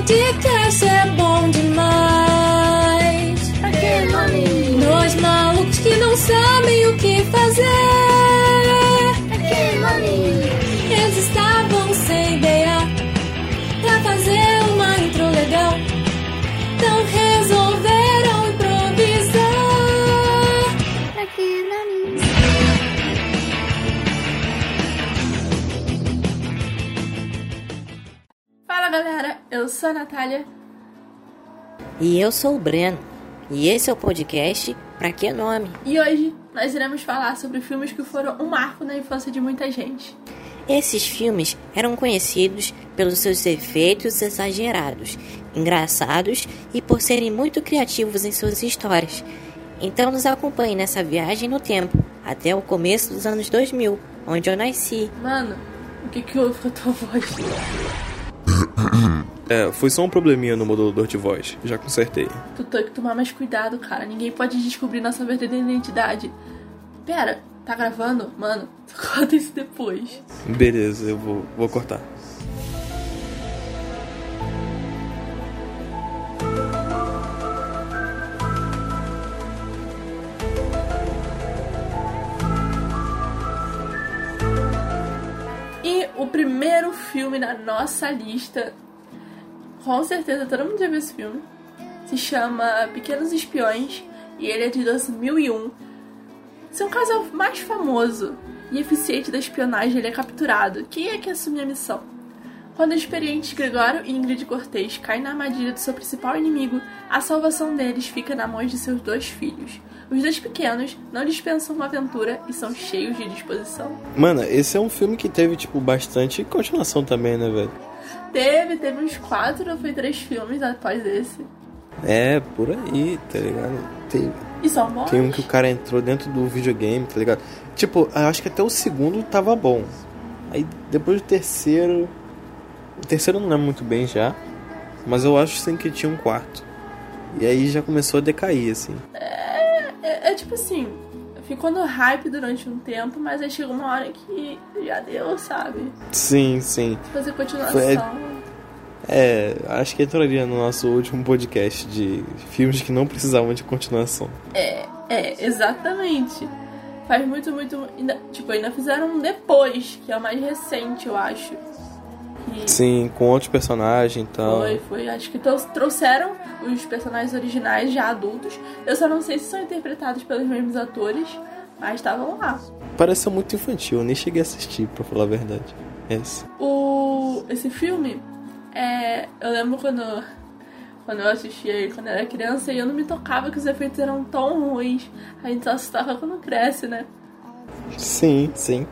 podcast é bom demais. Eu sou a Natália. E eu sou o Breno. E esse é o podcast Pra Que Nome? E hoje nós iremos falar sobre filmes que foram um marco na infância de muita gente. Esses filmes eram conhecidos pelos seus efeitos exagerados, engraçados e por serem muito criativos em suas histórias. Então nos acompanhe nessa viagem no tempo, até o começo dos anos 2000, onde eu nasci. Mano, o que que houve com a tua voz? É, foi só um probleminha no modulador de voz. Já consertei. Tu tem que tomar mais cuidado, cara. Ninguém pode descobrir nossa verdadeira identidade. Pera, tá gravando? Mano, tu conta isso depois. Beleza, eu vou, vou cortar. E o primeiro filme na nossa lista, com certeza todo mundo já viu esse filme, se chama Pequenos Espiões e ele é de 2001. Seu casal mais famoso e eficiente da espionagem ele é capturado. Quem é que assume a missão? Quando os experientes Gregório e Ingrid Cortez caem na armadilha do seu principal inimigo, a salvação deles fica na mão de seus dois filhos. Os dois pequenos não dispensam uma aventura e são cheios de disposição. Mano, esse é um filme que teve, tipo, bastante continuação também, né, velho? Teve, teve uns quatro ou foi três filmes após esse. É, por aí, tá ligado? Tem, E são bons. tem um que o cara entrou dentro do videogame, tá ligado? Tipo, eu acho que até o segundo tava bom. Aí depois do terceiro. O terceiro não lembro muito bem já. Mas eu acho sim que tinha um quarto. E aí já começou a decair, assim. É, é tipo assim, ficou no hype durante um tempo, mas aí chegou uma hora que já deu, sabe? Sim, sim. Fazer continuação. Foi- É, acho que entraria no nosso último podcast de filmes que não precisavam de continuação. É, é, exatamente. Faz muito, muito. ainda- tipo, ainda fizeram um depois, que é o mais recente, eu acho. Que Sim, com outros personagens e tal. Foi, foi. Acho que trou- trouxeram os personagens originais já adultos. Eu só não sei se são interpretados pelos mesmos atores, mas estavam lá. Pareceu muito infantil, eu nem cheguei a assistir, pra falar a verdade. Esse. O, esse filme, é, eu lembro quando, quando eu assistia ele quando eu era criança e eu não me tocava que os efeitos eram tão ruins. A gente só assustava quando cresce, né? Sim, sim.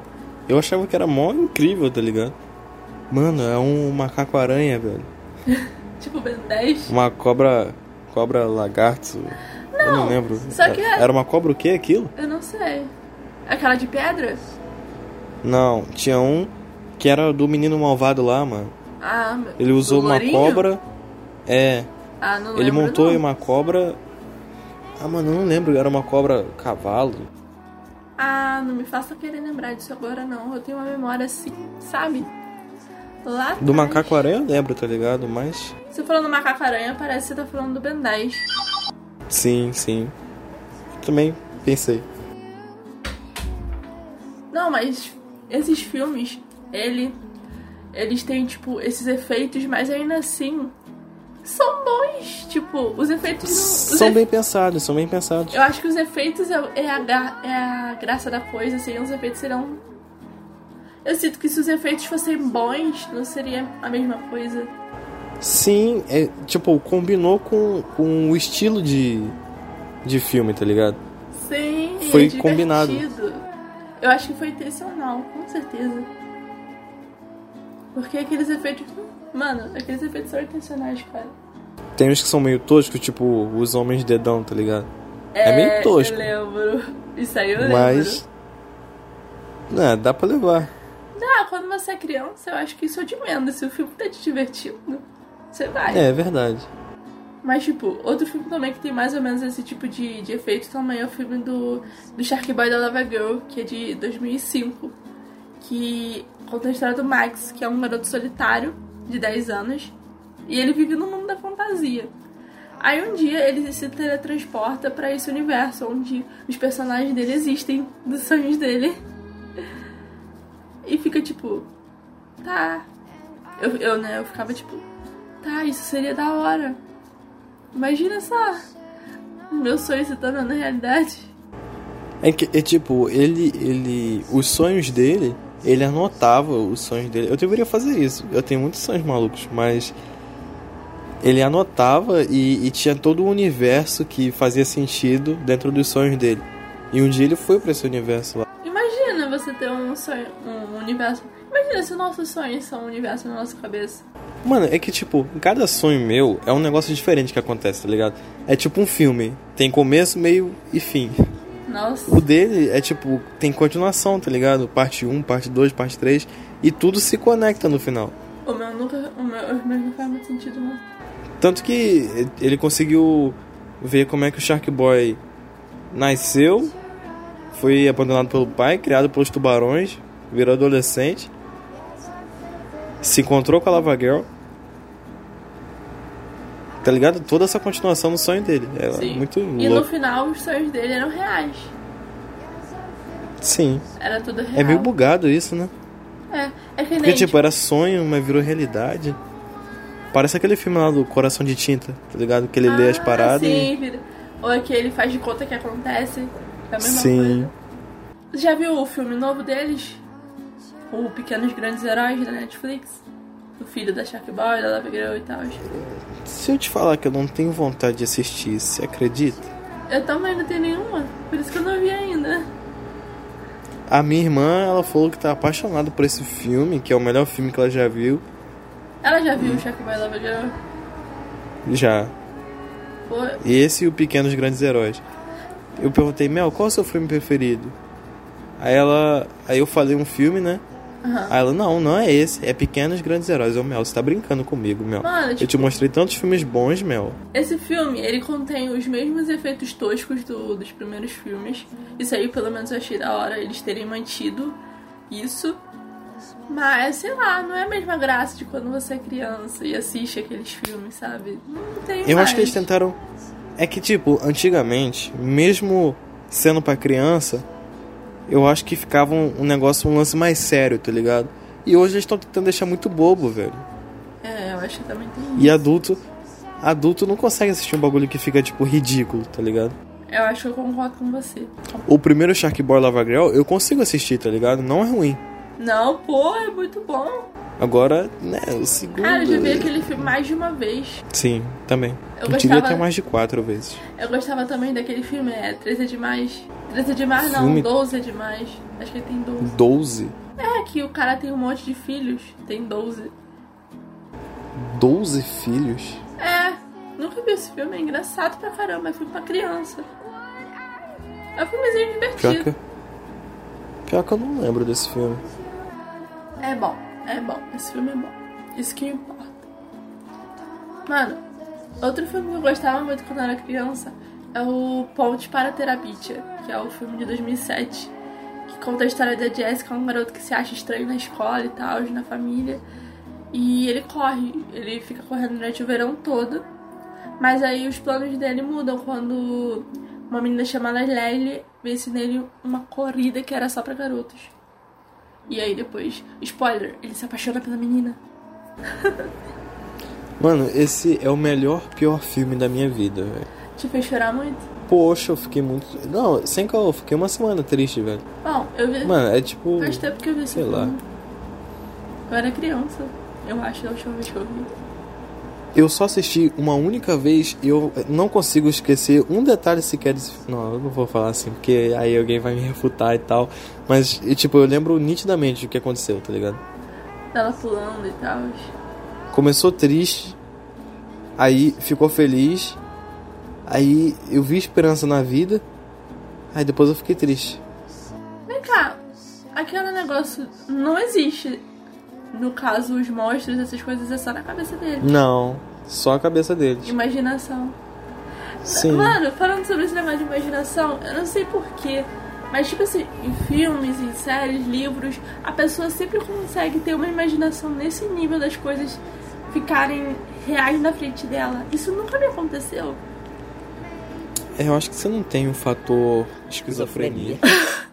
Eu achava que era mó incrível, tá ligado? Mano, é um macaco-aranha, velho. Tipo Ben 10. Uma cobra. Cobra lagarto. eu não lembro. só que é- Era uma cobra o que aquilo? Eu não sei. Aquela de pedra? Não, tinha um que era do menino malvado lá, mano. Ah, meu- Ele usou uma lourinho? cobra. É, Ah, não ele montou não. em uma cobra. Ah, mano, eu não lembro, era uma cobra cavalo. Ah, não me faça querer lembrar disso agora, não. Eu tenho uma memória assim, sabe? Lá Do atrás. macaco-aranha eu lembro, tá ligado? Mas. Você falando do macaco-aranha, parece que você tá falando do Ben 10. Sim, sim. Também pensei. Não, mas esses filmes, ele, eles têm, tipo, esses efeitos, mas ainda assim são bons. Tipo, os efeitos não. os São efe- bem pensados, são bem pensados. Eu acho que os efeitos é, é a, é a graça da coisa, assim, os efeitos serão. Eu sinto que se os efeitos fossem bons, não seria a mesma coisa. Sim, é, tipo, combinou com, com o estilo de, de filme, tá ligado? Sim, Foi é combinado. Eu acho que foi intencional, com certeza. Porque aqueles efeitos. Mano, aqueles efeitos são intencionais, cara. Tem uns que são meio toscos, tipo os homens dedão, tá ligado? É, meio tosco. Eu lembro. Isso aí eu Mas. Né, dá pra levar. lembro. Ah, quando você é criança, eu acho que isso é de menos. Se o filme tá te divertindo, você vai. É, é verdade. Mas, tipo, outro filme também que tem mais ou menos esse tipo de, de efeito também é o filme do, do Shark Boy da Lava Girl, que é de 2005. Que conta a história do Max, que é um garoto solitário de 10 anos. E ele vive no mundo da fantasia. Aí um dia ele se teletransporta pra esse universo onde os personagens dele existem dos sonhos dele. E fica tipo, tá. Eu, eu, né, eu ficava tipo, tá, isso seria da hora. Imagina só, meu sonho se tornando realidade. É que, é tipo, ele, ele. Os sonhos dele, ele anotava os sonhos dele. Eu deveria fazer isso. Eu tenho muitos sonhos malucos, mas. Ele anotava e, e tinha todo o universo que fazia sentido dentro dos sonhos dele. E um dia ele foi para esse universo lá. Imagina você ter um sonho, um universo. Imagina se nossos sonhos são um universo na nossa cabeça. Mano, é que tipo, cada sonho meu é um negócio diferente que acontece, tá ligado? É tipo um filme. Tem começo, meio e fim. Nossa. O dele é tipo, tem continuação, tá ligado? Parte 1, parte 2, parte 3. E tudo se conecta no final. O meu nunca. O meu, o meu não faz muito sentido, não. Tanto que ele conseguiu ver como é que o Shark Boy nasceu, foi abandonado pelo pai, criado pelos tubarões, virou adolescente, se encontrou com a Lava Girl. Tá ligado? Toda essa continuação no sonho dele. É Sim. muito E no final os sonhos dele eram reais. Sim. Era tudo real. É meio bugado isso, né? É, é que Porque, nem. tipo, era sonho, mas virou realidade. Parece aquele filme lá do Coração de Tinta, tá ligado? Que ele lê as Ah, paradas Sim, e... vira- Ou é que ele faz de conta que acontece. É a mesma Sim. coisa. Já viu o filme novo deles? O Pequenos Grandes Heróis da Netflix? O filho da Shark Boy, da Lava Girl e tal. Se eu te falar que eu não tenho vontade de assistir, você acredita? Eu também não tenho nenhuma, por isso que eu não vi ainda. A minha irmã, ela falou que tá apaixonada por esse filme, que é o melhor filme que ela já viu. Ela já viu o Shark Boy e Lava Girl? Já. Pô, Esse e o Pequenos Grandes Heróis. Eu perguntei, Mel, qual é o seu filme preferido? Aí ela. Aí eu falei um filme, né? Aham. Aí ela, não, não é esse, é Pequenos Grandes Heróis. Ô Mel, você tá brincando comigo, Mel. Mano, Eu te tipo, mostrei tantos filmes bons, Mel. esse filme, ele contém os mesmos efeitos toscos do- dos primeiros filmes. Isso aí, pelo menos, eu achei da hora eles terem mantido isso. Mas, sei lá, não é a mesma graça de quando você é criança e assiste aqueles filmes, sabe? Não tem Eu mais. acho que eles tentaram. É que, tipo, antigamente, mesmo sendo pra criança, eu acho que ficava um, um negócio, um lance mais sério, tá ligado? E hoje eles estão tentando deixar muito bobo, velho. É, eu acho que também tem E adulto. Adulto não consegue assistir um bagulho que fica, tipo, ridículo, tá ligado? Eu acho que eu concordo com você. O primeiro Shark Boy Lava Girl eu consigo assistir, tá ligado? Não é ruim. Não, pô, é muito bom. Agora, né, o segundo. Cara, eu já vi aquele filme mais de uma vez. Sim, também. Eu Eu gostava- ter mais de quatro vezes. Eu gostava também daquele filme, é 13 é demais. 13 é demais não, Filme- 12 é demais. Acho que ele tem 12. Doze? É, que o cara tem um monte de filhos. Tem 12. Doze filhos? É, nunca vi esse filme, é engraçado pra caramba, é filme pra criança. É um filmezinho Pior divertido. que. Pior que eu não lembro desse filme. É bom, é bom, esse filme é bom. Isso que importa. Mano, outro filme que eu gostava muito quando era criança é o Ponte para Terabitia, que é o filme de 2007, que conta a história da Jessica, um garoto que se acha estranho na escola e tal, na família. E ele corre, ele fica correndo durante o verão todo. Mas aí os planos dele mudam quando uma menina chamada Lely vence nele uma corrida que era só pra garotos. E aí depois, spoiler, ele se apaixona pela menina. Mano, esse é o melhor, pior filme da minha vida, velho. Te fez chorar muito? Poxa, eu fiquei muito. Não, sem eu fiquei uma semana triste, velho. Bom, eu vi. Mano, é tipo. Faz tempo que eu vi esse sei filme. lá. Eu era criança. Eu acho, da última vez que eu vi. Eu só assisti uma única vez e eu não consigo esquecer um detalhe sequer desse. Não, eu não vou falar assim, porque aí alguém vai me refutar e tal. Mas, e, tipo, eu lembro nitidamente do que aconteceu, tá ligado? Ela pulando e tal. Começou triste, aí ficou feliz, aí eu vi esperança na vida, aí depois eu fiquei triste. Vem cá, aquele negócio não existe. No caso, os monstros, essas coisas, é só na cabeça dele. Não, só a cabeça deles. Imaginação. Sim. Mano, falando sobre esse negócio de imaginação, eu não sei porquê, mas tipo assim, em filmes, em séries, livros, a pessoa sempre consegue ter uma imaginação nesse nível das coisas ficarem reais na frente dela. Isso nunca me aconteceu. É, eu acho que você não tem o fator esquizofrenia.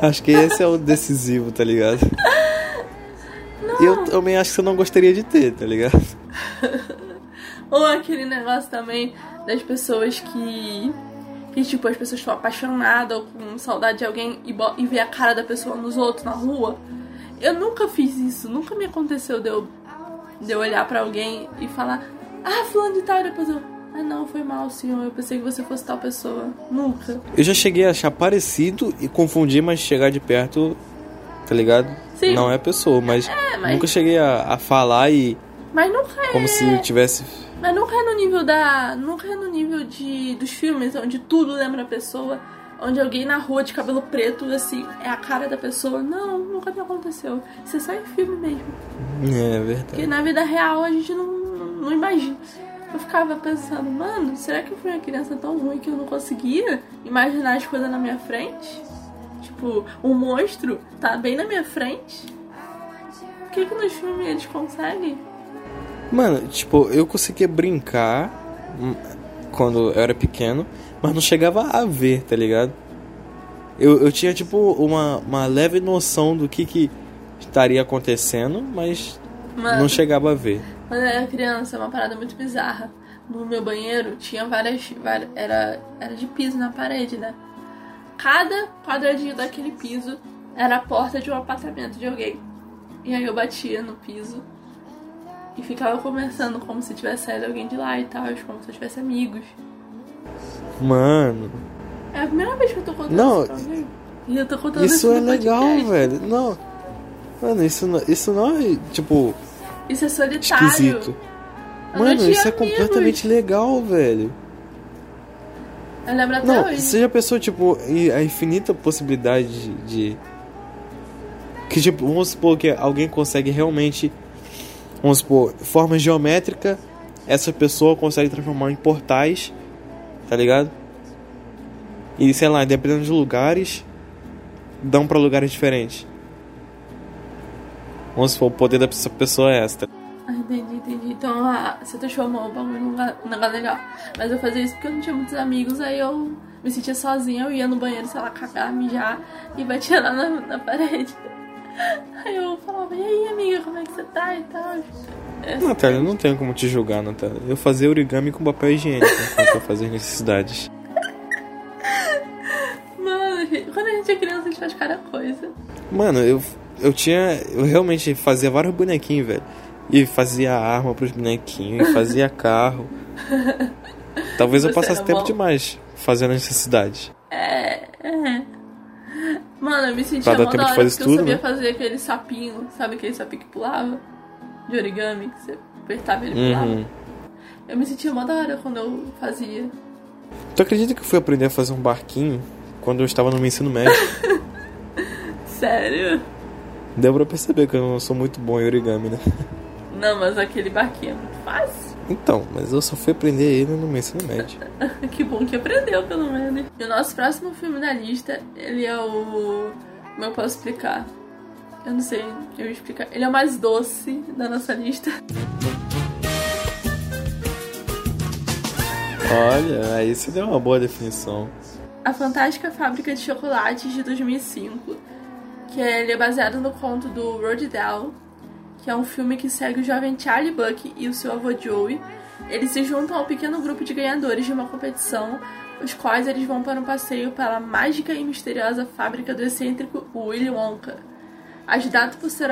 acho que esse é o decisivo, tá ligado? Não. Eu também acho que você não gostaria de ter, tá ligado? Ou aquele negócio também das pessoas que. Que tipo, as pessoas estão apaixonadas ou com saudade de alguém e, e vê a cara da pessoa nos outros na rua. Eu nunca fiz isso, nunca me aconteceu de eu, de eu olhar pra alguém e falar, ah, fulano de tal, e depois eu. Ah não, foi mal, senhor. Eu pensei que você fosse tal pessoa. Nunca. Eu já cheguei a achar parecido e confundir, mas chegar de perto, tá ligado? Sim. Não é a pessoa, mas, é, mas... nunca cheguei a, a falar e. Mas nunca é. Como se eu tivesse mas nunca é no nível da. Nunca é no nível de dos filmes, onde tudo lembra a pessoa. Onde alguém na rua de cabelo preto, assim, é a cara da pessoa. Não, nunca me aconteceu. Isso é só em filme mesmo. É, é verdade. Porque na vida real a gente não, não, não imagina. Eu ficava pensando, mano, será que eu fui uma criança tão ruim que eu não conseguia imaginar as coisas na minha frente? Tipo, um monstro tá bem na minha frente. Por que, que nos filmes eles conseguem? Mano, tipo, eu conseguia brincar hum, quando eu era pequeno, mas não chegava a ver, tá ligado? Eu, eu tinha, tipo, uma, uma leve noção do que, que estaria acontecendo, mas Mano, não chegava a ver. Quando eu era criança, é uma parada muito bizarra. No meu banheiro tinha várias, várias. era, era de piso na parede, né? Cada quadradinho daquele piso era a porta de um apartamento de alguém. E aí eu batia no piso e ficava conversando como se tivesse saído alguém de lá e tal, como se eu tivesse amigos. Mano. É a primeira vez que eu tô contando não, isso pra alguém. E eu tô contando isso. Isso é legal, velho. Não. Mano, isso não, isso não é, tipo. Isso é solitário. Esquisito. Mano, isso é amigos. completamente legal, velho. Eu lembro até não, hoje. Você já pensou, tipo, a infinita possibilidade de, de. Que, tipo, vamos supor que alguém consegue realmente vamos supor, forma geométrica, essa pessoa consegue transformar em portais, tá ligado? E sei lá, dependendo de lugares, dão para lugares diferentes. Vamos supor, o poder dessa pessoa é essa. Ah, entendi, entendi. Então ah, você transformou o bagulho num negócio legal. Mas eu fazia isso porque eu não tinha muitos amigos, aí eu me sentia sozinha, eu ia no banheiro, sei lá, cagar, mijar e batia lá na, na parede. Aí eu falava, e aí amiga, como é que você tá e tal? Natália, eu não tenho como te julgar, Natália. Eu fazia origami com papel higiênico enquanto eu fazia necessidades. Mano, quando a gente é criança, a gente faz cada coisa. Mano, eu, eu tinha. Eu realmente fazia vários bonequinhos, velho. E fazia arma pros bonequinhos, e fazia carro. Talvez Você eu passasse tempo bom. demais fazendo necessidades. É, é. Mano, eu me sentia mal da hora porque tudo, eu sabia né? fazer aquele sapinho, sabe aquele sapinho que pulava? De origami, que você apertava e ele pulava. Uhum. Eu me sentia mal da hora quando eu fazia. Tu acredita que eu fui aprender a fazer um barquinho quando eu estava no meu ensino médio? Sério? Deu pra perceber que eu não sou muito bom em origami, né? Não, mas aquele barquinho é muito fácil. Então, mas eu só fui aprender ele no meu ensino médio. que bom que aprendeu, pelo menos. E o nosso próximo filme da lista, ele é o. Como eu posso explicar? Eu não sei, eu vou explicar. Ele é o mais doce da nossa lista. Olha, aí você deu uma boa definição. A Fantástica Fábrica de Chocolates de 2005, que é, ele é baseado no conto do Roald Dahl, que é um filme que segue o jovem Charlie Buck e o seu avô Joey. Eles se juntam ao pequeno grupo de ganhadores de uma competição, os quais eles vão para um passeio pela mágica e misteriosa fábrica do excêntrico Willy Wonka, ajudado por, seu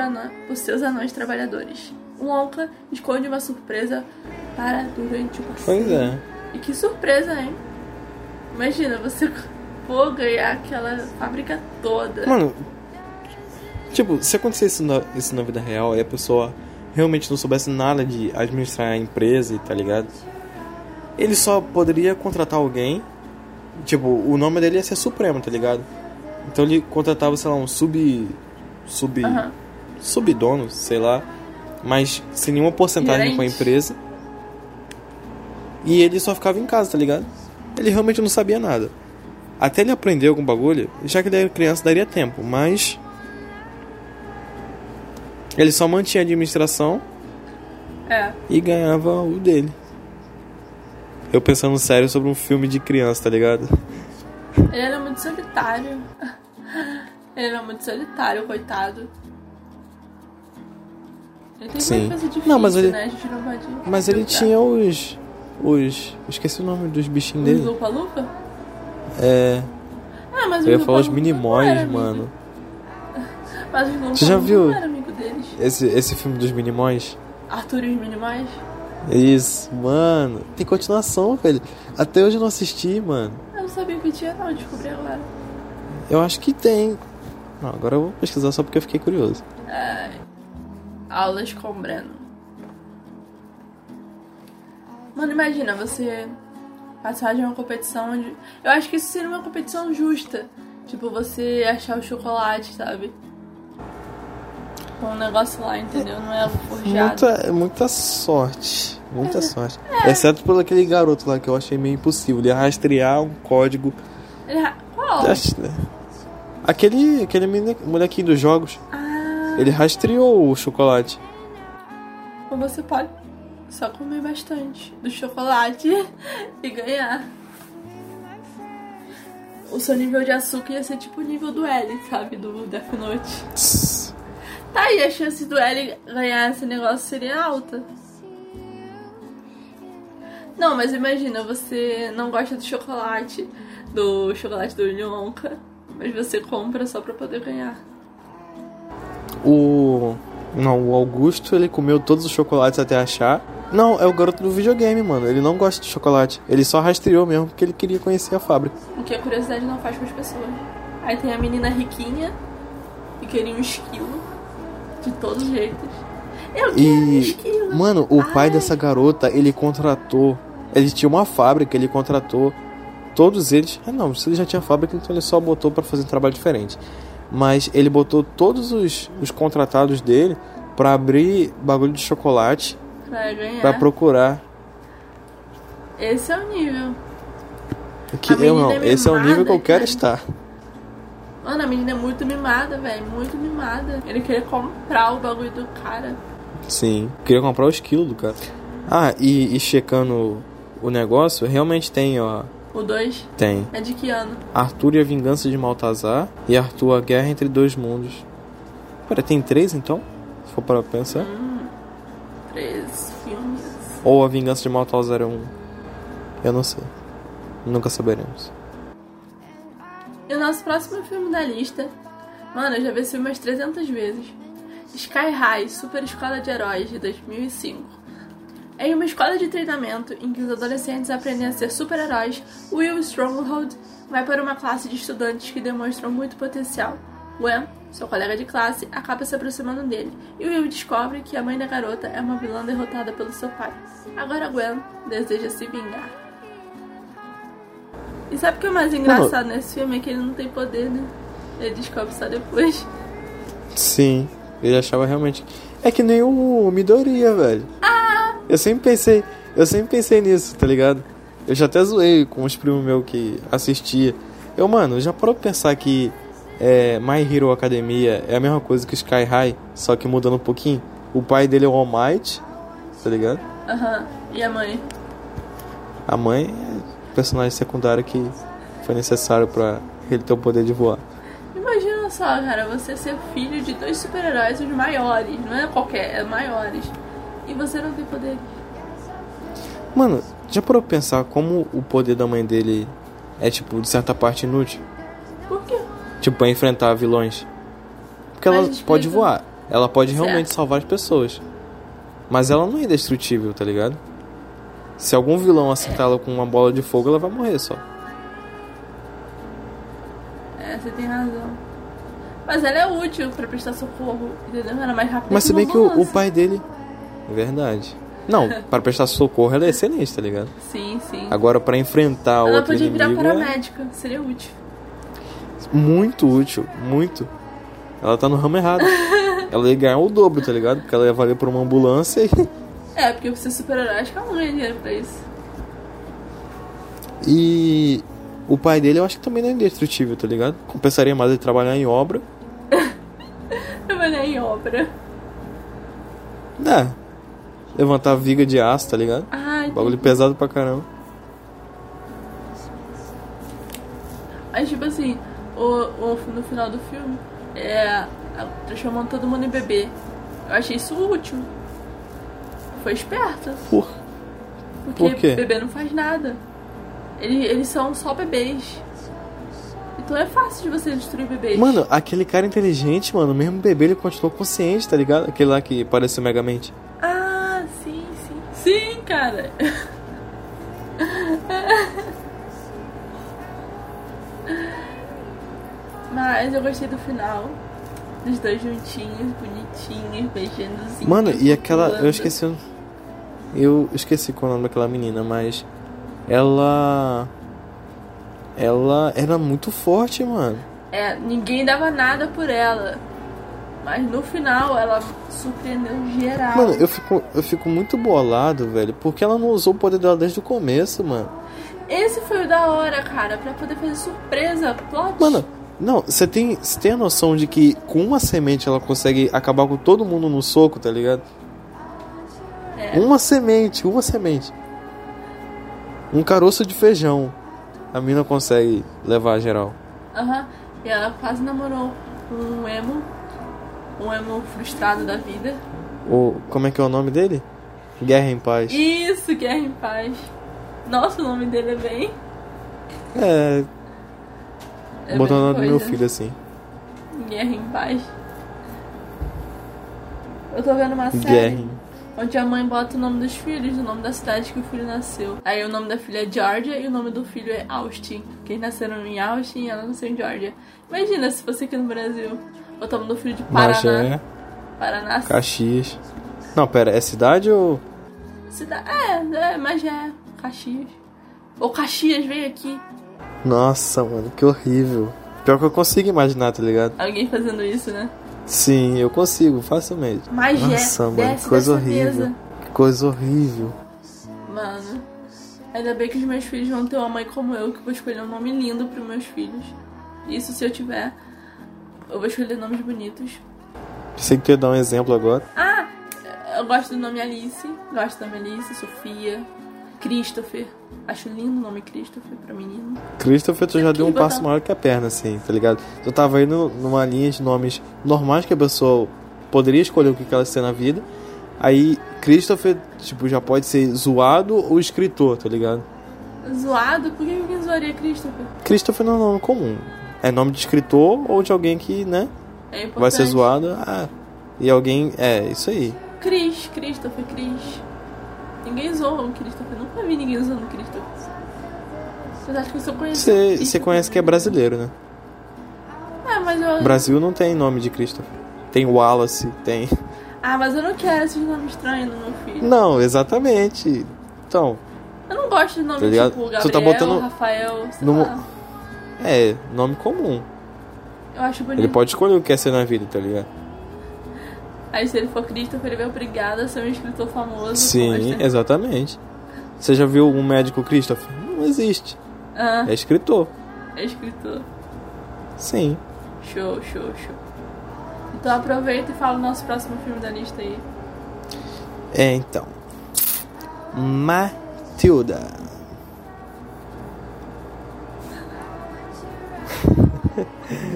por seus anões trabalhadores. O Wonka esconde uma surpresa para durante o passeio. Pois é. E que surpresa, hein? Imagina, você for ganhar aquela fábrica toda. Mano, Tipo, se acontecesse isso, isso na vida real, e a pessoa realmente não soubesse nada de administrar a empresa, tá ligado? Ele só poderia contratar alguém. Tipo, o nome dele ia ser Supremo, tá ligado? Então ele contratava, sei lá, um sub. sub. Uhum. subdono, sei lá. Mas sem nenhuma porcentagem Gerente. com a empresa. E ele só ficava em casa, tá ligado? Ele realmente não sabia nada. Até ele aprender algum bagulho, já que ele era criança, daria tempo, mas ele só mantinha a administração É. e ganhava o dele. Eu pensando sério sobre um filme de criança, tá ligado? Ele era muito solitário. Ele era muito solitário, coitado. Ele tem Sim. coisa difícil, Não, mas ele- né? A gente não pode. Mas ele tinha os. Os. Esqueci o nome dos bichinhos Os dele. Lupa Lupa? É. Ah, mas Eu ia falar os Minimóis, mano. Mas os Você já viu? Deles. Esse, esse filme dos Minimóis. Arthur e os Minimóis? Isso, mano. Tem continuação, velho. Até hoje eu não assisti, mano. Eu não sabia que tinha, não. Descobri agora. Eu acho que tem. Não, agora eu vou pesquisar só porque eu fiquei curioso. Ai. Aulas com o Breno. Mano, imagina você participar de uma competição onde. Eu acho que isso seria uma competição justa. Tipo, você achar o chocolate, sabe? Com um negócio lá, entendeu? Não é algo forjado. Muita, muita sorte. Muita sorte. Exceto por aquele garoto lá que eu achei meio impossível. Ele ia rastrear um código. Ele ra- Qual? Acho- Aquele, aquele molequinho dos jogos. Ah, Ele rastreou o chocolate. você pode só comer bastante do chocolate e ganhar. O seu nível de açúcar ia ser tipo o nível do L, sabe? Do Death Note. Tá aí, a chance do L ganhar esse negócio seria alta. Não, mas imagina, você não gosta do chocolate, do chocolate do Willy Wonka, mas você compra só pra poder ganhar. O. Não, o Augusto ele comeu todos os chocolates até achar. Não, é o garoto do videogame, mano. Ele não gosta de chocolate. Ele só rastreou mesmo porque ele queria conhecer a fábrica. O que a curiosidade não faz com as pessoas. Aí tem a menina riquinha, que queria um esquilo, de todos os jeitos. Eu quero E. esquilo. Mano, o pai Ai. dessa garota, ele contratou. Ele tinha uma fábrica, ele contratou todos eles. Ah, não, se ele já tinha fábrica, então ele só botou pra fazer um trabalho diferente. Mas ele botou todos os, os contratados dele pra abrir bagulho de chocolate pra procurar. Esse é o nível. Que, eu não, é esse é o nível que eu quero estar. Mano, a menina é muito mimada, velho. Muito mimada. Ele queria comprar o bagulho do cara. Sim, queria comprar o esquilo do cara. Ah, e, e checando o negócio, realmente tem, ó. O 2 Tem é de que ano? Arthur e a Vingança de Maltazar e Arthur a Guerra entre Dois Mundos. Pera, tem três então? Se for para pensar. Três filmes. Ou a Vingança de Maltazar é um. Eu não sei. Nunca saberemos. E o nosso próximo filme da lista. Mano, eu já vi esse filme umas 300 vezes. Sky High, Super Escola de Heróis, de 2005. Em uma escola de treinamento em que os adolescentes aprendem a ser super-heróis, Will Stronghold vai para uma classe de estudantes que demonstram muito potencial. Gwen, seu colega de classe, acaba se aproximando dele, e Will descobre que a mãe da garota é uma vilã derrotada pelo seu pai. Agora Gwen deseja se vingar. E sabe o que é mais engraçado nesse filme? É que ele não tem poder, né? Ele descobre só depois. Sim, ele achava realmente. É que nem o Midoriya, velho. Ah! Eu sempre pensei. Eu sempre pensei nisso, tá ligado? Eu já até zoei com os primos meus que assistia. Eu, mano, já parou pra pensar que é, My Hero Academia é a mesma coisa que Sky High, só que mudando um pouquinho? O pai dele é o All Might, tá ligado? Aham. E a mãe? A mãe personagem secundário que foi necessário pra ele ter o poder de voar. Imagina só, cara, você ser filho de dois super-heróis, os maiores. Não é qualquer, é maiores. E você não tem poder. Mano, já parou pra pensar como o poder da mãe dele é, tipo, de certa parte inútil? Por quê? Tipo, pra enfrentar vilões. Porque Mas ela explica. pode voar. Ela pode Certo. realmente salvar as pessoas. Mas ela não é indestrutível, tá ligado? Se algum vilão acertar ela com uma bola de fogo, ela vai morrer só. É, você tem razão. Mas ela é útil pra prestar socorro, entendeu? Ela é mais rápida Mas se que bem que o, o pai dele. É verdade. Não, para prestar socorro ela é excelente, tá ligado? Sim, sim. Agora pra enfrentar ela outro podia virar inimigo é paramédica, seria útil. muito útil, muito. Ela tá no ramo errado. ela ia ganhar o dobro, tá ligado? Porque ela ia valer por uma ambulância e É, porque você super-herói, acho que ela não ganha dinheiro pra isso. E o pai dele eu acho que também não é indestrutível, tá ligado? Compensaria mais ele trabalhar em obra. Trabalhar em obra. Dá. levantar viga de aço, tá ligado? Ai, Bagulho pesado pra caramba. Aí, tipo assim, o, o, no final do filme, é transformando todo mundo em bebê. Eu achei isso útil. Foi esperto. Por? Porque Por quê? bebê não faz nada. Eles, eles são só bebês. Então é fácil de você destruir bebês. Mano, aquele cara inteligente, mano, mesmo bebê, ele continuou consciente, tá ligado? Aquele lá que pareceu Megamente. Ah, sim, sim. Sim, cara. Mas eu gostei do final. Dos dois juntinhos, bonitinhos, beijando Mano, e aquela. Eu esqueci. Eu esqueci qual é o nome daquela menina, mas. Ela. Ela era muito forte, mano. É, ninguém dava nada por ela. Mas no final ela surpreendeu geral. Mano, eu fico, eu fico muito bolado, velho, porque ela não usou o poder dela desde o começo, mano. Esse foi o da hora, cara, pra poder fazer surpresa, plot. Mano, não, você tem, tem a noção de que com uma semente ela consegue acabar com todo mundo no soco, tá ligado? É. Uma semente, uma semente. Um caroço de feijão. A mina consegue levar a geral. Aham. E ela quase namorou um emo. Um emo frustrado da vida. O, como é que é o nome dele? Guerra em Paz. Isso, Guerra em Paz. Nossa, o nome dele é bem. É, É botando o bem nome do meu filho assim. Guerra em Paz. Eu tô vendo uma série Guerra. em- onde a mãe bota o nome dos filhos, o nome da cidade que o filho nasceu. Aí o nome da filha é Georgia e o nome do filho é Austin. Que eles nasceram em Austin e ela nasceu em Georgia. Imagina se fosse aqui no Brasil. Botar o nome do filho de Paraná. Magé, Paraná. Caxias. Não, pera, é cidade ou. Cida... É, é, Magé, Caxias. Ou Caxias veio aqui. Nossa, mano, que horrível. Pior que eu consigo imaginar, tá ligado? Alguém fazendo isso, né? Sim, eu consigo, facilmente. Magé, Nossa, mano, desce que coisa horrível. Que coisa horrível. Mano, ainda bem que os meus filhos vão ter uma mãe como eu, que vou escolher um nome lindo pros meus filhos. Isso se eu tiver. Eu vou escolher nomes bonitos. Pensei que tu ia dar um exemplo agora. Ah, eu gosto do nome Alice. Gosto da nome Alice, Sofia, Christopher. Acho lindo o nome Christopher pra menino. Christopher, tu já deu um botar- passo maior que a perna, assim, tá ligado? Tu tava indo numa linha de nomes normais que a pessoa poderia escolher o que ela ser na vida. Aí, Christopher, tipo, já pode ser zoado ou escritor, tá ligado? Zoado? Por que alguém zoaria Christopher? Christopher não é um nome comum. É nome de escritor ou de alguém que, né, É importante. vai ser zoado. Ah, e alguém. É, isso aí. Chris, Christopher, Chris. Ninguém zoa o Christopher. Nunca vi ninguém zoando o Christopher. Vocês acham que eu só conheço? Você você conhece que é brasileiro, né? Ah, mas eu. Brasil não tem nome de Christopher. Tem Wallace, tem. Ah, mas eu não quero esses nomes estranhos no meu filho. Não, exatamente. Então, Eu não gosto de nome Tá ligado? tipo Tu Gabriel, tá botando Rafael, sei no- lá. é nome comum. Eu acho bonito. Ele pode escolher o que quer ser na vida, tá ligado? Aí se ele for Christopher, ele vai obrigado a ser um escritor famoso. Sim, exatamente. Você já viu um médico Christopher? Não existe. Ah, É escritor. é escritor. Sim. Show, show, show. Então aproveita e fala o nosso próximo filme da lista aí. É, então. Matilda.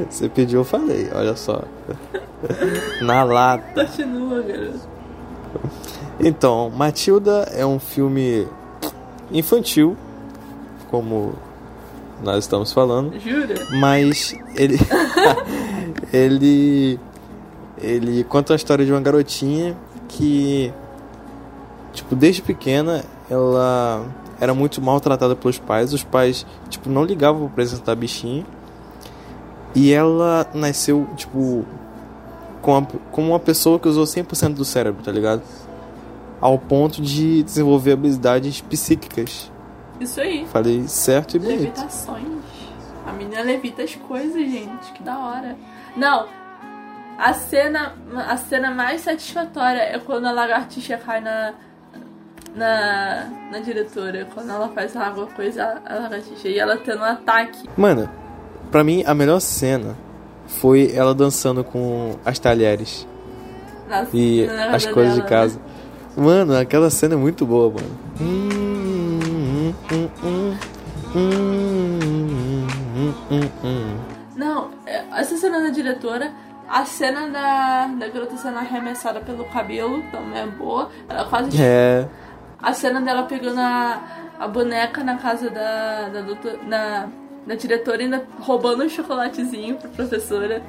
Você pediu, eu falei, olha só. Na lata. Continua, garoto. Então, Matilda é um filme infantil, como nós estamos falando, Jura? mas ele ele ele conta a história de uma garotinha que tipo desde pequena ela era muito maltratada pelos pais, os pais tipo não ligavam pra presença da bichinha. E ela nasceu tipo com a- como uma pessoa que usou 100% do cérebro, tá ligado? Ao ponto de desenvolver habilidades psíquicas. Isso aí. Falei certo e bonito. Levitações. A menina levita as coisas, gente. Que da hora. Não. A cena, a cena mais satisfatória é quando a lagartixa cai na. Na, na diretora, quando ela faz alguma coisa, a lagartixa, e ela tendo um ataque. Mano, pra mim a melhor cena foi ela dançando com as talheres Na, e as coisas de dela, casa. né? Mano, aquela cena é muito boa, mano. Hum, hum, hum. Não, essa cena da diretora, a cena da, da garota sendo arremessada pelo cabelo também é boa. Ela quase. É. A cena dela pegando a, a boneca na casa da, da, doutor, na, da diretora ainda roubando um chocolatezinho pra professora.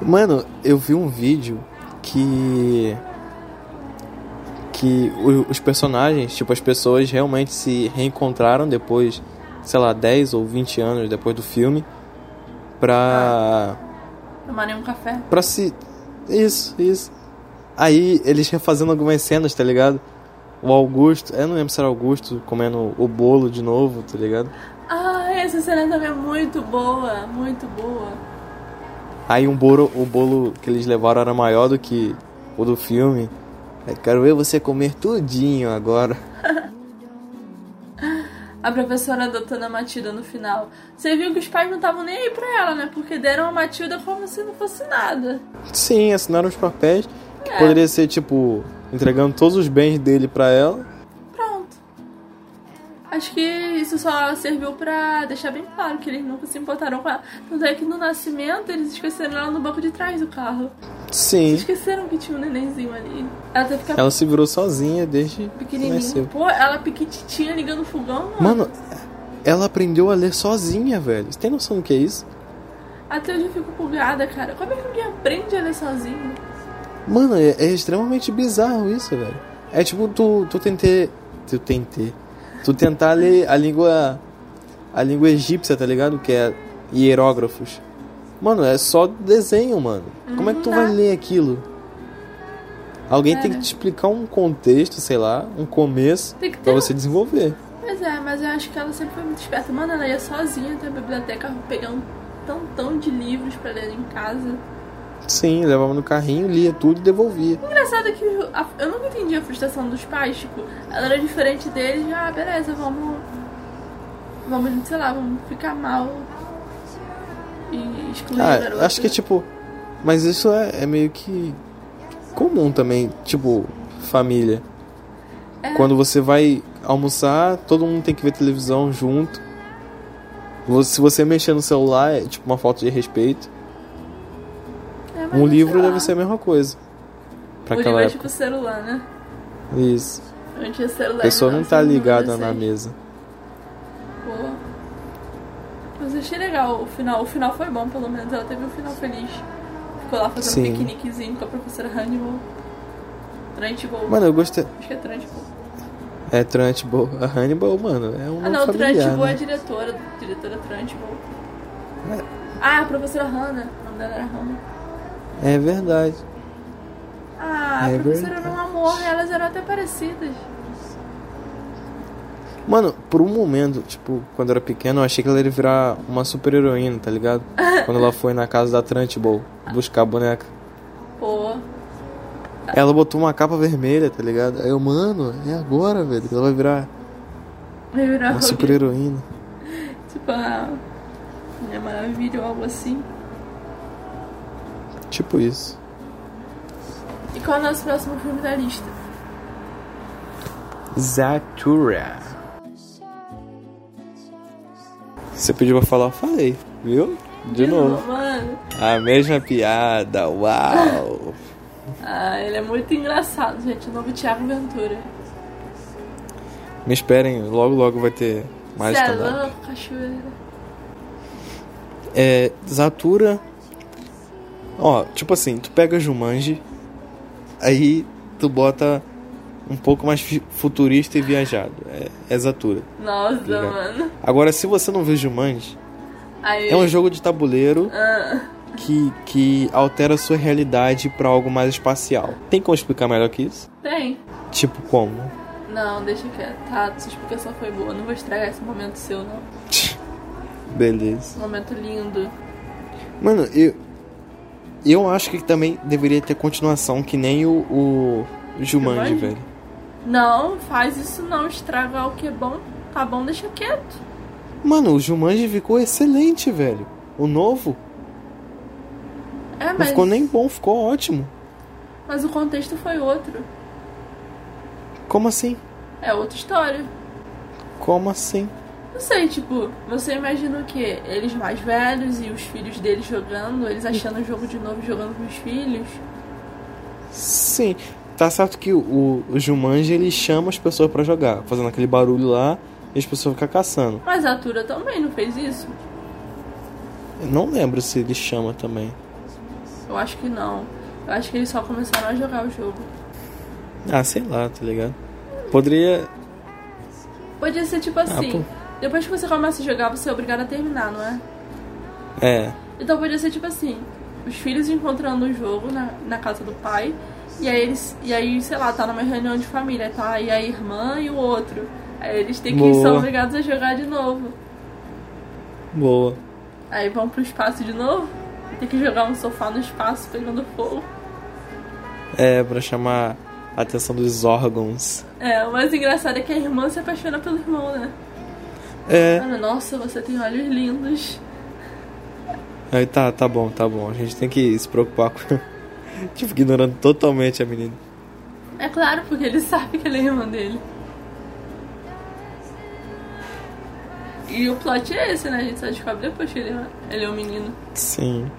Mano, eu vi um vídeo que. Que os personagens, tipo, as pessoas realmente se reencontraram depois, sei lá, 10 ou 20 anos depois do filme. Pra. Tomarem um café. Pra se. Isso, isso. Aí eles refazendo algumas cenas, tá ligado? O Augusto, eu não lembro se era Augusto comendo o bolo de novo, tá ligado? Essa cena também é muito boa, muito boa. Aí um bolo, o bolo que eles levaram era maior do que o do filme. Aí, quero ver você comer tudinho agora. A professora adotando a Matilda no final. Você viu que os pais não estavam nem aí pra ela, né? Porque deram a Matilda como se não fosse nada. Sim, assinaram os papéis. Que É. poderia ser, tipo, entregando todos os bens dele pra ela. Acho que isso só serviu pra deixar bem claro que eles nunca se importaram com ela. Tanto é que no nascimento eles esqueceram ela no banco de trás do carro. Sim. Esqueceram que tinha um nenenzinho ali. Ela que ficar Ela se virou sozinha desde que pequenininha. Pô, ela piquititinha ligando o fogão, mano. Mano, ela aprendeu a ler sozinha, velho. Você tem noção do que é isso? Até hoje eu fico pulgada, cara. Como é que alguém aprende a ler sozinho? Mano, é, é extremamente bizarro isso, velho. É tipo tu, tu tentei. Tu tentei. Tu tentar ler a língua. A língua egípcia, tá ligado? Que é hierógrafos. Mano, é só desenho, mano. Como é que tu Não vai dá. ler aquilo? Alguém tem que te explicar um contexto, sei lá, um começo ter pra um- você desenvolver. Pois é, mas eu acho que ela sempre foi muito esperta. Mano, ela ia sozinha até a biblioteca pegar um tantão de livros pra ler em casa. Sim, levava no carrinho, lia tudo e devolvia. Engraçado que a- eu nunca entendi a frustração dos pais, tipo, ela era diferente deles, ah, beleza, vamos. Vamos, sei lá, vamos ficar mal e excluir Ah, garota. acho que tipo. Mas isso é, é meio que comum também, tipo, família. É. Quando você vai almoçar, todo mundo tem que ver televisão junto. Se você mexer no celular, é tipo uma falta de respeito. É, Um livro deve ser a mesma coisa. Pra o aquela livro é época. tipo celular, né? Isso. Eu tinha celular. A pessoa em não tá ligada 1996. na mesa. Pô. Mas eu achei legal o final. O final foi bom, pelo menos. Ela teve um final feliz. Ficou lá fazendo Sim. um piqueniquezinho com a professora Hannibal. Trunchbull. Mano, eu gostei. Acho que é Trunchbull. É Trunchbull. A Hannibal, mano, é um Ah, não, familiar, Trunchbull é né? a diretora. Diretora Trunchbull. É. Ah, a professora Hannah. O nome dela era Hannah. É verdade. Ah, a É professora verdade. um amor. Elas eram até parecidas. Mano, por um momento, tipo, quando eu era pequeno, eu achei que ela ia virar uma super heroína, tá ligado? quando ela foi na casa da Trunchbull buscar a boneca. Pô. Ela botou uma capa vermelha, tá ligado? Aí eu, mano, é agora, velho. que Ela vai virar Vai virar uma super heroína. Tipo a Mulher Maravilha ou algo assim. Tipo isso. E qual é o nosso próximo filme da lista? Zatura. Você pediu pra falar, eu falei, viu? De novo. Mano. A mesma piada, uau! Ah, ele é muito engraçado, gente. O novo Thiago Ventura. Me esperem, logo logo vai ter mais Cê é louco, cachoeira. É, Zatura. Ó, tipo assim, tu pega Jumanji, aí tu bota um pouco mais futurista e viajado. É, é Zatura. Nossa, Legal. mano. Agora, se você não viu Jumanji, Aí, é um jogo de tabuleiro ah, que, que altera a sua realidade pra algo mais espacial. Tem como explicar melhor que isso? tem. Tipo, como? Não, deixa quieto. Tá, sua explicação foi boa. Não vou estragar esse momento seu, não. Beleza. Momento lindo. Mano, eu. Eu acho que também deveria ter continuação, que nem o, o Jumanji, velho. Não, faz isso não. Estragar o que é bom. Tá bom, deixa quieto. Mano, o Jumanji ficou excelente, velho. O novo É, não mas, ficou nem bom, ficou ótimo. mas o contexto foi outro. Como assim? É outra história. Como assim? Não sei, tipo, você imagina o quê? Eles mais velhos e os filhos deles jogando, eles achando o jogo de novo jogando com os filhos. Sim. Tá certo que o, o Jumanji ele chama as pessoas pra jogar, fazendo aquele barulho lá e as pessoas ficam caçando. Mas a Tura também não fez isso? Eu não lembro se ele chama também. Eu acho que não. Eu acho que eles só começaram a jogar o jogo. Ah, sei lá, tá ligado? Poderia. Podia ser tipo assim. pô. Depois que você começa a jogar, você é obrigado a terminar, não é? É. Então podia ser tipo assim, os filhos encontrando o jogo na, na casa do pai, e aí eles. E aí, sei lá, tá numa reunião de família, tá? aí a irmã e o outro. Aí eles têm que Boa. são obrigados a jogar de novo. Boa. Aí vão pro espaço de novo. Tem que jogar um sofá no espaço pegando fogo. É, pra chamar a atenção dos órgãos. É, o mais engraçado é que a irmã se apaixona pelo irmão, né? É. Nossa, você tem olhos lindos. Aí tá, tá bom, tá bom. A gente tem que se preocupar com. tipo, ignorando totalmente a menina. É claro, porque ele sabe que ela é irmã dele. E o plot é esse, né? A gente só descobre depois que ele é, ele é um menino. Sim.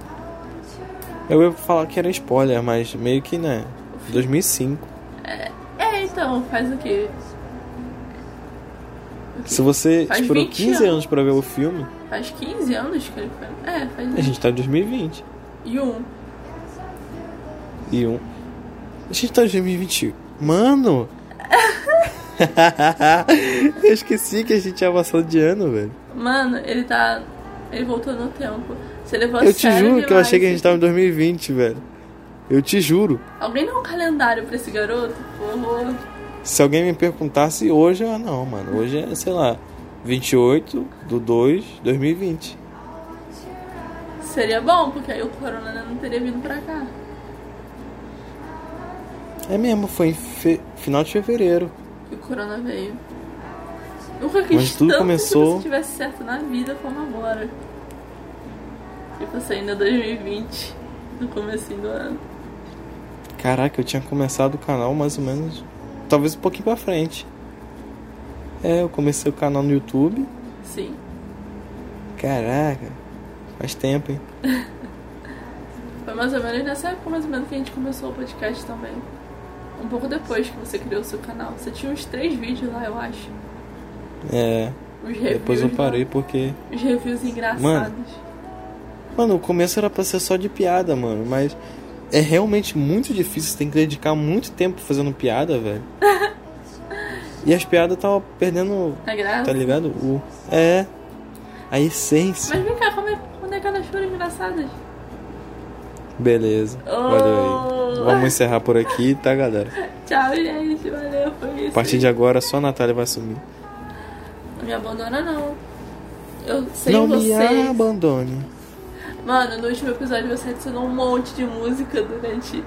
Eu ia falar que era spoiler, mas meio que, né? 2005. É, então, faz o quê? Se você Faz esperou 20 15 anos pra ver o filme, Faz 15 anos que ele foi. É, faz. a gente tá em 2020. E um. E um. A gente tá em 2021. Mano! Eu esqueci que a gente tinha avançado de ano, velho. Mano, ele tá. Ele voltou no tempo. Você levou Eu te juro que eu achei que a gente tava em 2020, velho. Eu te juro. Alguém dá um calendário pra esse garoto? Por favor. Se alguém me perguntasse hoje, eu, ah, não, mano. Hoje é, sei lá, 28 do 2 2020. Seria bom, porque aí o Corona não teria vindo pra cá. É mesmo, foi em fe- final de fevereiro. que o Corona veio. Nunca quis Mas tudo tanto começou- que se tivesse certo na vida como agora. Tipo assim, ainda 2020, no comecinho do ano. Caraca, eu tinha começado o canal mais ou menos. Talvez um pouquinho pra frente. É, eu comecei o canal no YouTube. Sim. Caraca, faz tempo, hein? Foi mais ou menos nessa época mais ou menos que a gente começou o podcast também. Um pouco depois que você criou o seu canal. Você tinha uns três vídeos lá, eu acho. É, reviews. depois eu lá. parei porque. Os reviews engraçados. Mano. Mano, o começo era pra ser só de piada, mano, mas é realmente muito difícil, você tem que dedicar muito tempo fazendo piada, velho. E as piadas tava perdendo, É graça. tá ligado? O. É. A essência. Mas vem cá, como é, quando é que elas foram engraçadas? Beleza. Oh. Valeu aí. Vamos encerrar por aqui, tá, galera? Tchau, gente. Valeu, foi isso. A partir de agora, só a Natália vai sumir. Não me abandona, não. Eu sei Não vocês. me abandone. Mano, no último episódio você adicionou um monte de música durante.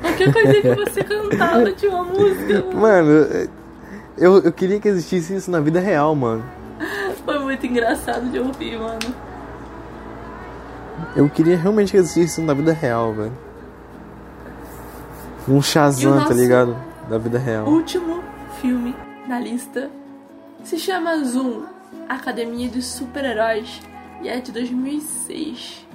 Qualquer coisa que você cantava tinha uma música, mano. Mano, eu, eu queria que existisse isso na vida real, mano. Foi muito engraçado de ouvir, mano. Eu queria realmente que existisse isso na vida real, velho. Um Shazam, tá ligado? Da vida real. Último filme na lista se chama Zoom Academia de Super-Heróis e é de 2006.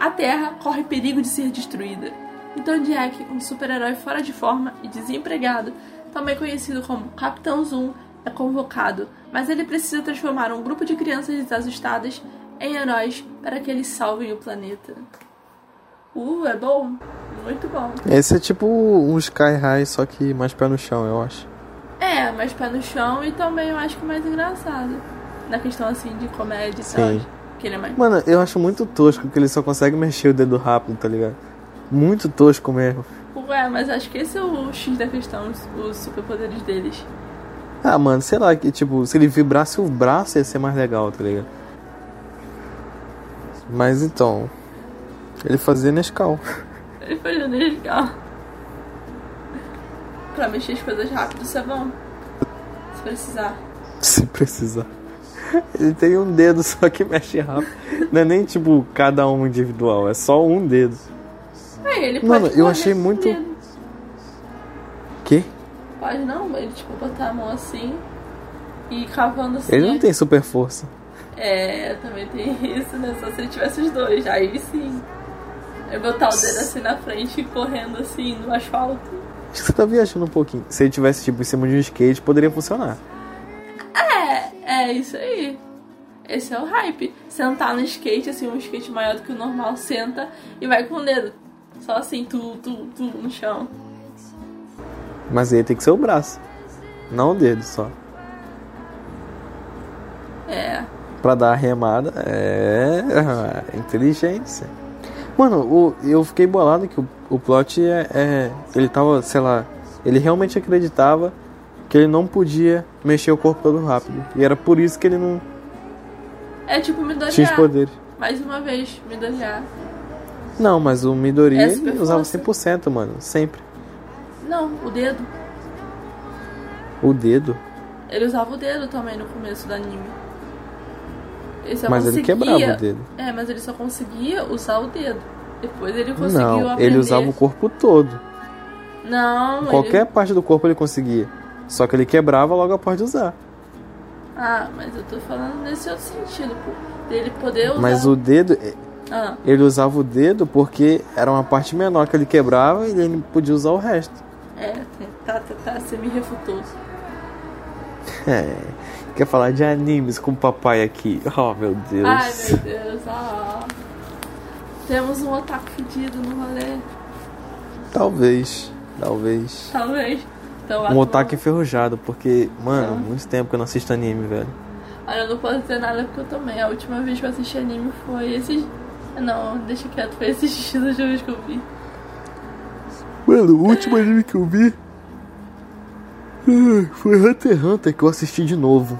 A Terra corre perigo de ser destruída. Então Jack, um super-herói fora de forma e desempregado, também conhecido como Capitão Zoom, é convocado, mas ele precisa transformar um grupo de crianças desassustadas em heróis para que eles salvem o planeta. Uh, é bom? Muito bom. Esse é tipo um Sky High, só que mais pé no chão, eu acho. É, mais pé no chão e também eu acho que mais engraçado. Na questão assim de comédia e tal. Que ele é mais. Mano, eu acho muito tosco que ele só consegue mexer o dedo rápido, tá ligado? Muito tosco mesmo. Ué, mas acho que esse é o X da questão, os, superpoderes deles. Ah, mano, sei lá, que tipo, se ele vibrasse o braço ia ser mais legal, tá ligado? Mas então. Ele fazia Nescau. Ele foi legal. Pra mexer as coisas rápido, isso é bom. Se precisar. Se precisar. Ele tem um dedo só que mexe rápido. Não é nem tipo cada um individual, é só um dedo. Aí ele pode Mano, eu achei muito- medo. Quê? Pode não, ele tipo botar a mão assim e cavando assim. Ele não tem super força. É, também tem isso, né? Só se ele tivesse os dois, aí sim. Aí botar o dedo assim na frente e correndo assim no asfalto. Acho que você tá viajando um pouquinho. Se ele tivesse, tipo, em cima de um skate, poderia funcionar. É, isso aí. Esse é o hype. Sentar no skate, assim, um skate maior do que o normal, senta e vai com o dedo. Só assim, tu, tu, tu no chão. Mas aí tem que ser o braço. Não o dedo só. É. Pra dar a remada. É. Inteligência. Mano, o, eu fiquei bolado que o, o plot é, é. Ele tava, sei lá. Ele realmente acreditava que ele não podia mexer o corpo todo rápido. E era por isso que ele não É tipo Midoriya. tinha poderes. Mais uma vez, Midoriya. Não, mas o Midori É ele usava força. 100%, mano. Sempre. Não, o dedo. O dedo. Ele usava o dedo também no começo do anime. Ele Mas ele conseguia- quebrava o dedo. É, mas ele só conseguia usar o dedo. Depois ele conseguiu Não, aprender. ele usava o corpo todo. Não, Qualquer ele... parte do corpo ele conseguia. Só que ele quebrava logo após de usar. Ah, mas eu tô falando nesse outro sentido. Dele poder usar... Mas o dedo, Ah, ele usava o dedo porque era uma parte menor que ele quebrava e ele podia usar o resto. é, tá, tá, tá, você me refutou. É. Quer falar de animes com o papai aqui? Oh, meu Deus. Ai, meu Deus, ah. Temos um otaku fedido no rolê. Talvez. Talvez. Talvez. Então, Um otaku enferrujado, porque, mano, Ah. muito tempo que eu não assisto anime, velho. Olha, eu não posso dizer nada porque eu também. A última vez que eu assisti anime foi esses. Não, deixa quieto, foi esses hoje que eu vi. Mano, o último anime que eu vi ah, foi Hunter x Hunter que eu assisti de novo.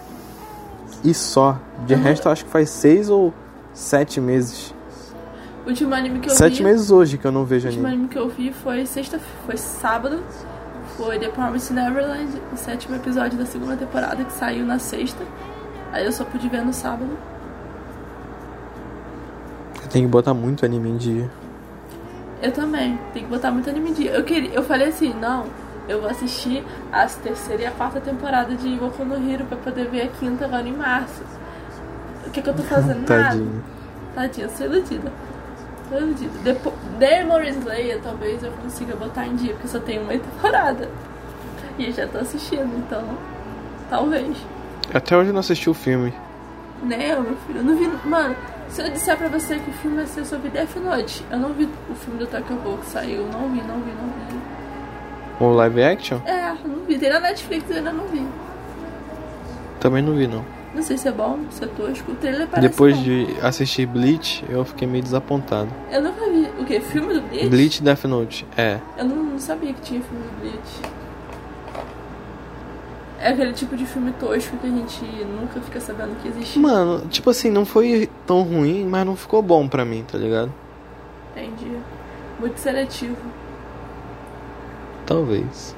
E só. De Uhum. resto, acho que faz seis ou sete meses. O último anime que eu Sete vi. meses hoje que eu não O vejo último anime. anime que eu vi foi sexta, foi sábado. Foi The Promised Neverland, o sétimo episódio da segunda temporada que saiu na sexta. Aí eu só pude ver no sábado. Eu tenho que botar muito anime em dia. Eu também. Tem que botar muito anime em dia. Eu, queria, eu falei assim, não, eu vou assistir a terceira e a quarta temporada de Boku no Hero pra poder ver a quinta agora em março. O que, que eu tô fazendo? Nada. Tadinha, eu sou iludida. Depois, Demon Slayer talvez eu consiga botar em dia, porque só tem uma temporada. E eu já tô assistindo, então. Talvez. Até hoje eu não assisti o filme. Né, meu filho? Eu não vi. Mano, se eu disser pra você que o filme vai ser sobre Death Note, eu não vi o filme do Tokyo Ghoul que saiu. Não vi, não vi, não vi. O live action? É, não vi. Tem na Netflix eu ainda não vi. Também não vi, não. Não sei se é bom, se é tosco. O trailer parece Depois bom. de assistir Bleach, eu fiquei meio desapontado. Eu nunca vi. O quê? Filme do Bleach? Bleach Death Note, é. Eu não, não sabia que tinha filme do Bleach. É aquele tipo de filme tosco que a gente nunca fica sabendo que existe. Mano, tipo assim, não foi tão ruim, mas não ficou bom pra mim, tá ligado? Entendi. Muito seletivo. Talvez.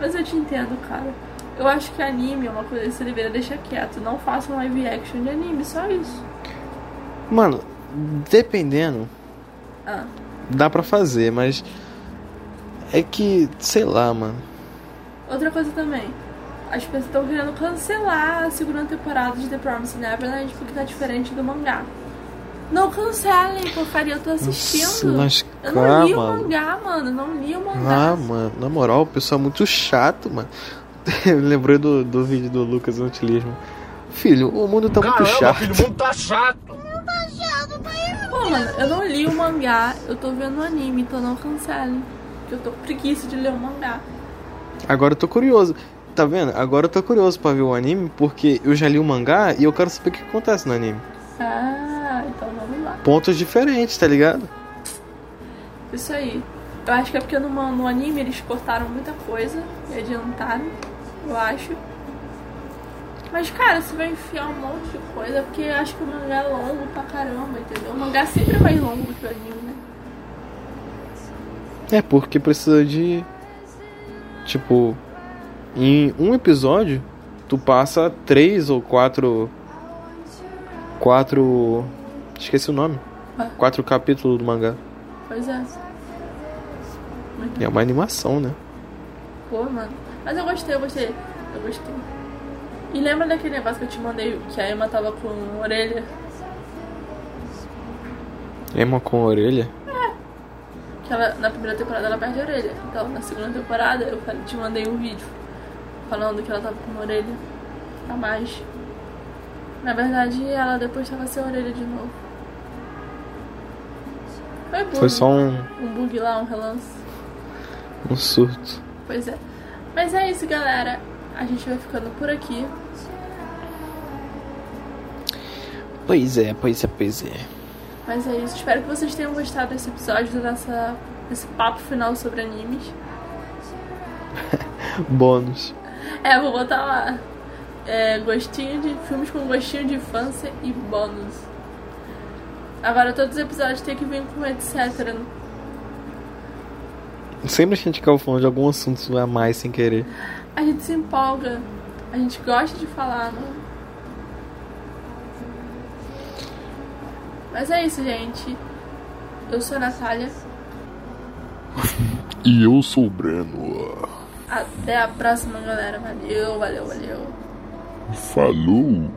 Mas eu te entendo, cara. Eu acho que anime é uma coisa que você deveria deixar quieto. Não faça um live action de anime, só isso. Mano, dependendo, Ah, dá pra fazer, mas. É que, sei lá, mano. outra coisa também. As pessoas estão querendo cancelar a segunda temporada de The Promised Neverland porque tá diferente do mangá. Não cancelem, porcaria, eu tô assistindo. Nossa, mas eu não li o mangá, mano. Não li o mangá. Ah, mano, na moral, o pessoal é muito chato, mano. Lembrei do, do vídeo do Lucas Antilismo. Filho, o mundo tá muito chato. filho, o mundo tá chato. Pô, mano, eu não li o mangá, eu tô vendo o anime, então não cancelem. Porque eu tô com preguiça de ler o mangá. Agora eu tô curioso. Tá vendo? Agora eu tô curioso pra ver o anime, porque eu já li o mangá e eu quero saber o que acontece no anime. Ah, então vamos lá. Pontos diferentes, tá ligado? Isso aí. Eu acho que é porque no, no anime eles cortaram muita coisa e adiantaram, eu acho. Mas, cara, você vai enfiar um monte de coisa, porque eu acho que o mangá é longo pra caramba, entendeu? O mangá sempre é mais longo que o anime, né? É, porque precisa de. Tipo. Em um episódio, tu passa três ou quatro. Quatro. Esqueci o nome. Ah. Quatro capítulos do mangá. Pois é. Muito E é uma animação, né? Pô, mano. Mas eu gostei, eu gostei. Eu gostei. E lembra daquele negócio que eu te mandei que a Emma tava com orelha? Emma com orelha? Que ela, na primeira temporada ela perde a orelha. Então na segunda temporada eu te mandei um vídeo falando que ela tava com uma orelha a mais. Na verdade ela depois tava sem orelha de novo. Foi bug. Foi só um, um bug lá, um relance. um surto. Pois é. Mas é isso, galera. A gente vai ficando por aqui. Pois é, pois é, pois é. Mas é isso. Espero que vocês tenham gostado desse episódio, dessa, desse papo final sobre animes. Bônus. É, vou botar lá. É, gostinho de. Filmes com gostinho de infância e bônus. Agora todos os episódios tem que vir com etc. Sempre que a gente acaba falando de algum assunto a mais sem querer. A gente se empolga. A gente gosta de falar, né? Mas é isso, gente. Eu sou a Natália. E eu sou o Breno. Até a próxima, galera. Valeu, valeu, valeu. Falou!